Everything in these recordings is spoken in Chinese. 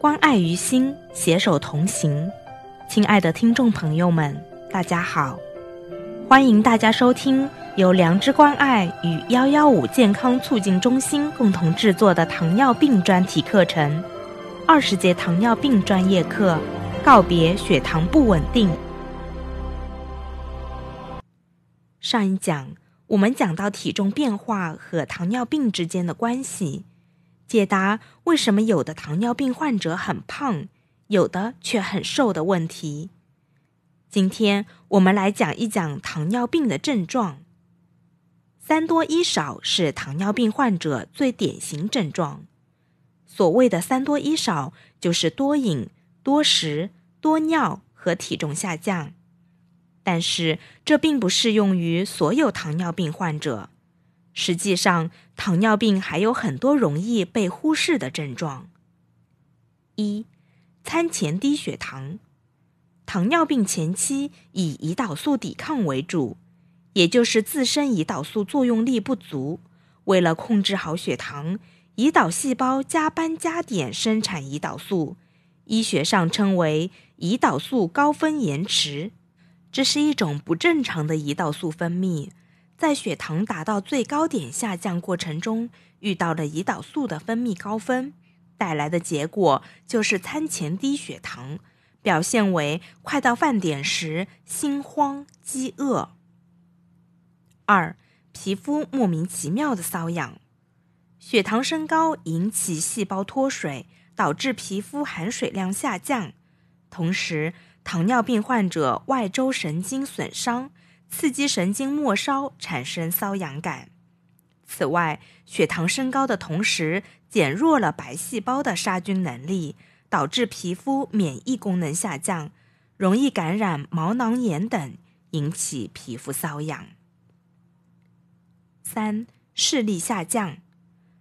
关爱于心，携手同行。亲爱的听众朋友们，大家好，欢迎大家收听由良知关爱与幺幺五健康促进中心共同制作的糖尿病专题课程——二十节糖尿病专业课，告别血糖不稳定。上一讲我们讲到体重变化和糖尿病之间的关系。解答为什么有的糖尿病患者很胖，有的却很瘦的问题。今天我们来讲一讲糖尿病的症状。三多一少是糖尿病患者最典型症状。所谓的三多一少，就是多饮、多食、多尿和体重下降。但是这并不适用于所有糖尿病患者。实际上，糖尿病还有很多容易被忽视的症状。一、餐前低血糖。糖尿病前期以胰岛素抵抗为主，也就是自身胰岛素作用力不足。为了控制好血糖，胰岛细胞加班加点生产胰岛素，医学上称为胰岛素高分延迟。这是一种不正常的胰岛素分泌。在血糖达到最高点下降过程中，遇到了胰岛素的分泌高峰，带来的结果就是餐前低血糖，表现为快到饭点时心慌、饥饿。二、皮肤莫名其妙的瘙痒，血糖升高引起细胞脱水，导致皮肤含水量下降，同时糖尿病患者外周神经损伤。刺激神经末梢产生瘙痒感。此外，血糖升高的同时，减弱了白细胞的杀菌能力，导致皮肤免疫功能下降，容易感染毛囊炎等，引起皮肤瘙痒。三、视力下降，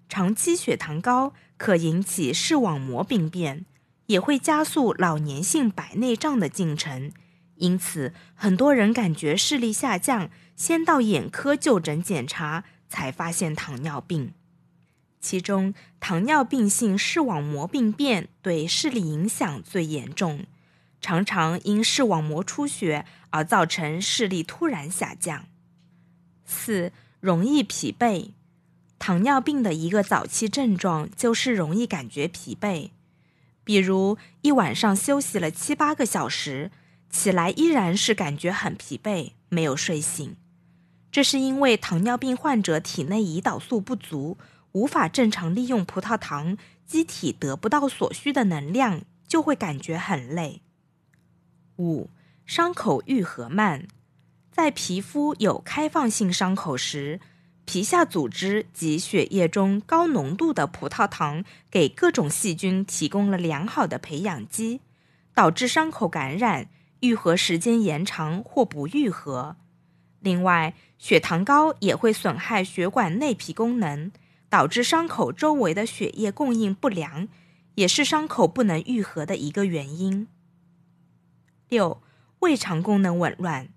长期血糖高可引起视网膜病变，也会加速老年性白内障的进程。因此，很多人感觉视力下降，先到眼科就诊检查，才发现糖尿病。其中，糖尿病性视网膜病变对视力影响最严重，常常因视网膜出血而造成视力突然下降。四、容易疲惫。糖尿病的一个早期症状就是容易感觉疲惫，比如一晚上休息了七八个小时。起来依然是感觉很疲惫，没有睡醒。这是因为糖尿病患者体内胰岛素不足，无法正常利用葡萄糖，机体得不到所需的能量，就会感觉很累。五、伤口愈合慢，在皮肤有开放性伤口时，皮下组织及血液中高浓度的葡萄糖给各种细菌提供了良好的培养基，导致伤口感染。愈合时间延长或不愈合。另外，血糖高也会损害血管内皮功能，导致伤口周围的血液供应不良，也是伤口不能愈合的一个原因。六、胃肠功能紊乱，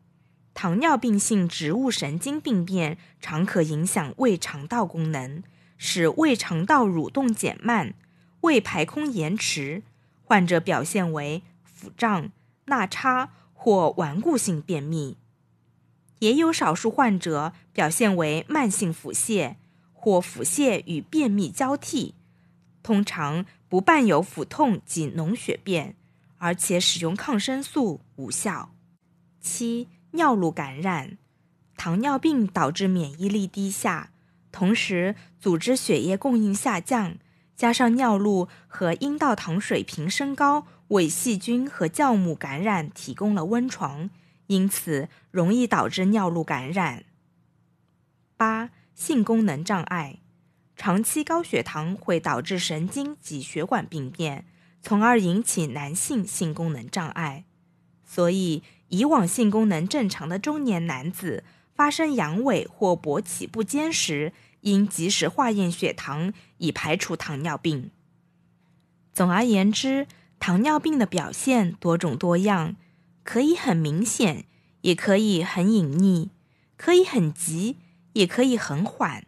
糖尿病性植物神经病变常可影响胃肠道功能，使胃肠道蠕动减慢，胃排空延迟，患者表现为腹胀。纳差或顽固性便秘，也有少数患者表现为慢性腹泻或腹泻与便秘交替，通常不伴有腹痛及脓血便，而且使用抗生素无效。七、尿路感染，糖尿病导致免疫力低下，同时组织血液供应下降，加上尿路和阴道糖水平升高。为细菌和酵母感染提供了温床，因此容易导致尿路感染。八、性功能障碍，长期高血糖会导致神经及血管病变，从而引起男性性功能障碍。所以，以往性功能正常的中年男子发生阳痿或勃起不坚时，应及时化验血糖，以排除糖尿病。总而言之。糖尿病的表现多种多样，可以很明显，也可以很隐匿，可以很急，也可以很缓，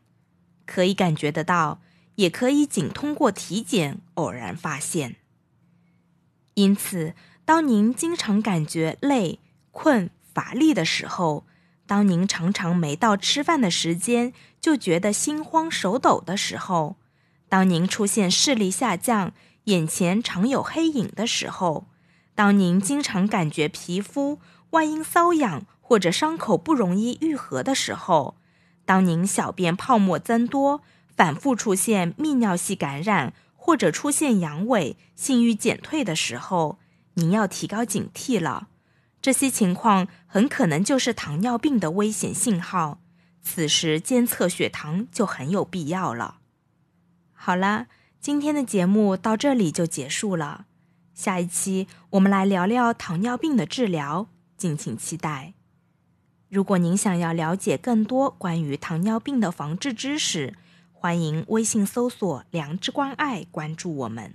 可以感觉得到，也可以仅通过体检偶然发现。因此，当您经常感觉累、困、乏力的时候，当您常常没到吃饭的时间就觉得心慌手抖的时候，当您出现视力下降、眼前常有黑影的时候，当您经常感觉皮肤外阴瘙痒或者伤口不容易愈合的时候，当您小便泡沫增多、反复出现泌尿系感染或者出现阳痿、性欲减退的时候，您要提高警惕了。这些情况很可能就是糖尿病的危险信号，此时监测血糖就很有必要了。好了，今天的节目到这里就结束了。下一期我们来聊聊糖尿病的治疗，敬请期待。如果您想要了解更多关于糖尿病的防治知识，欢迎微信搜索“良知关爱”关注我们。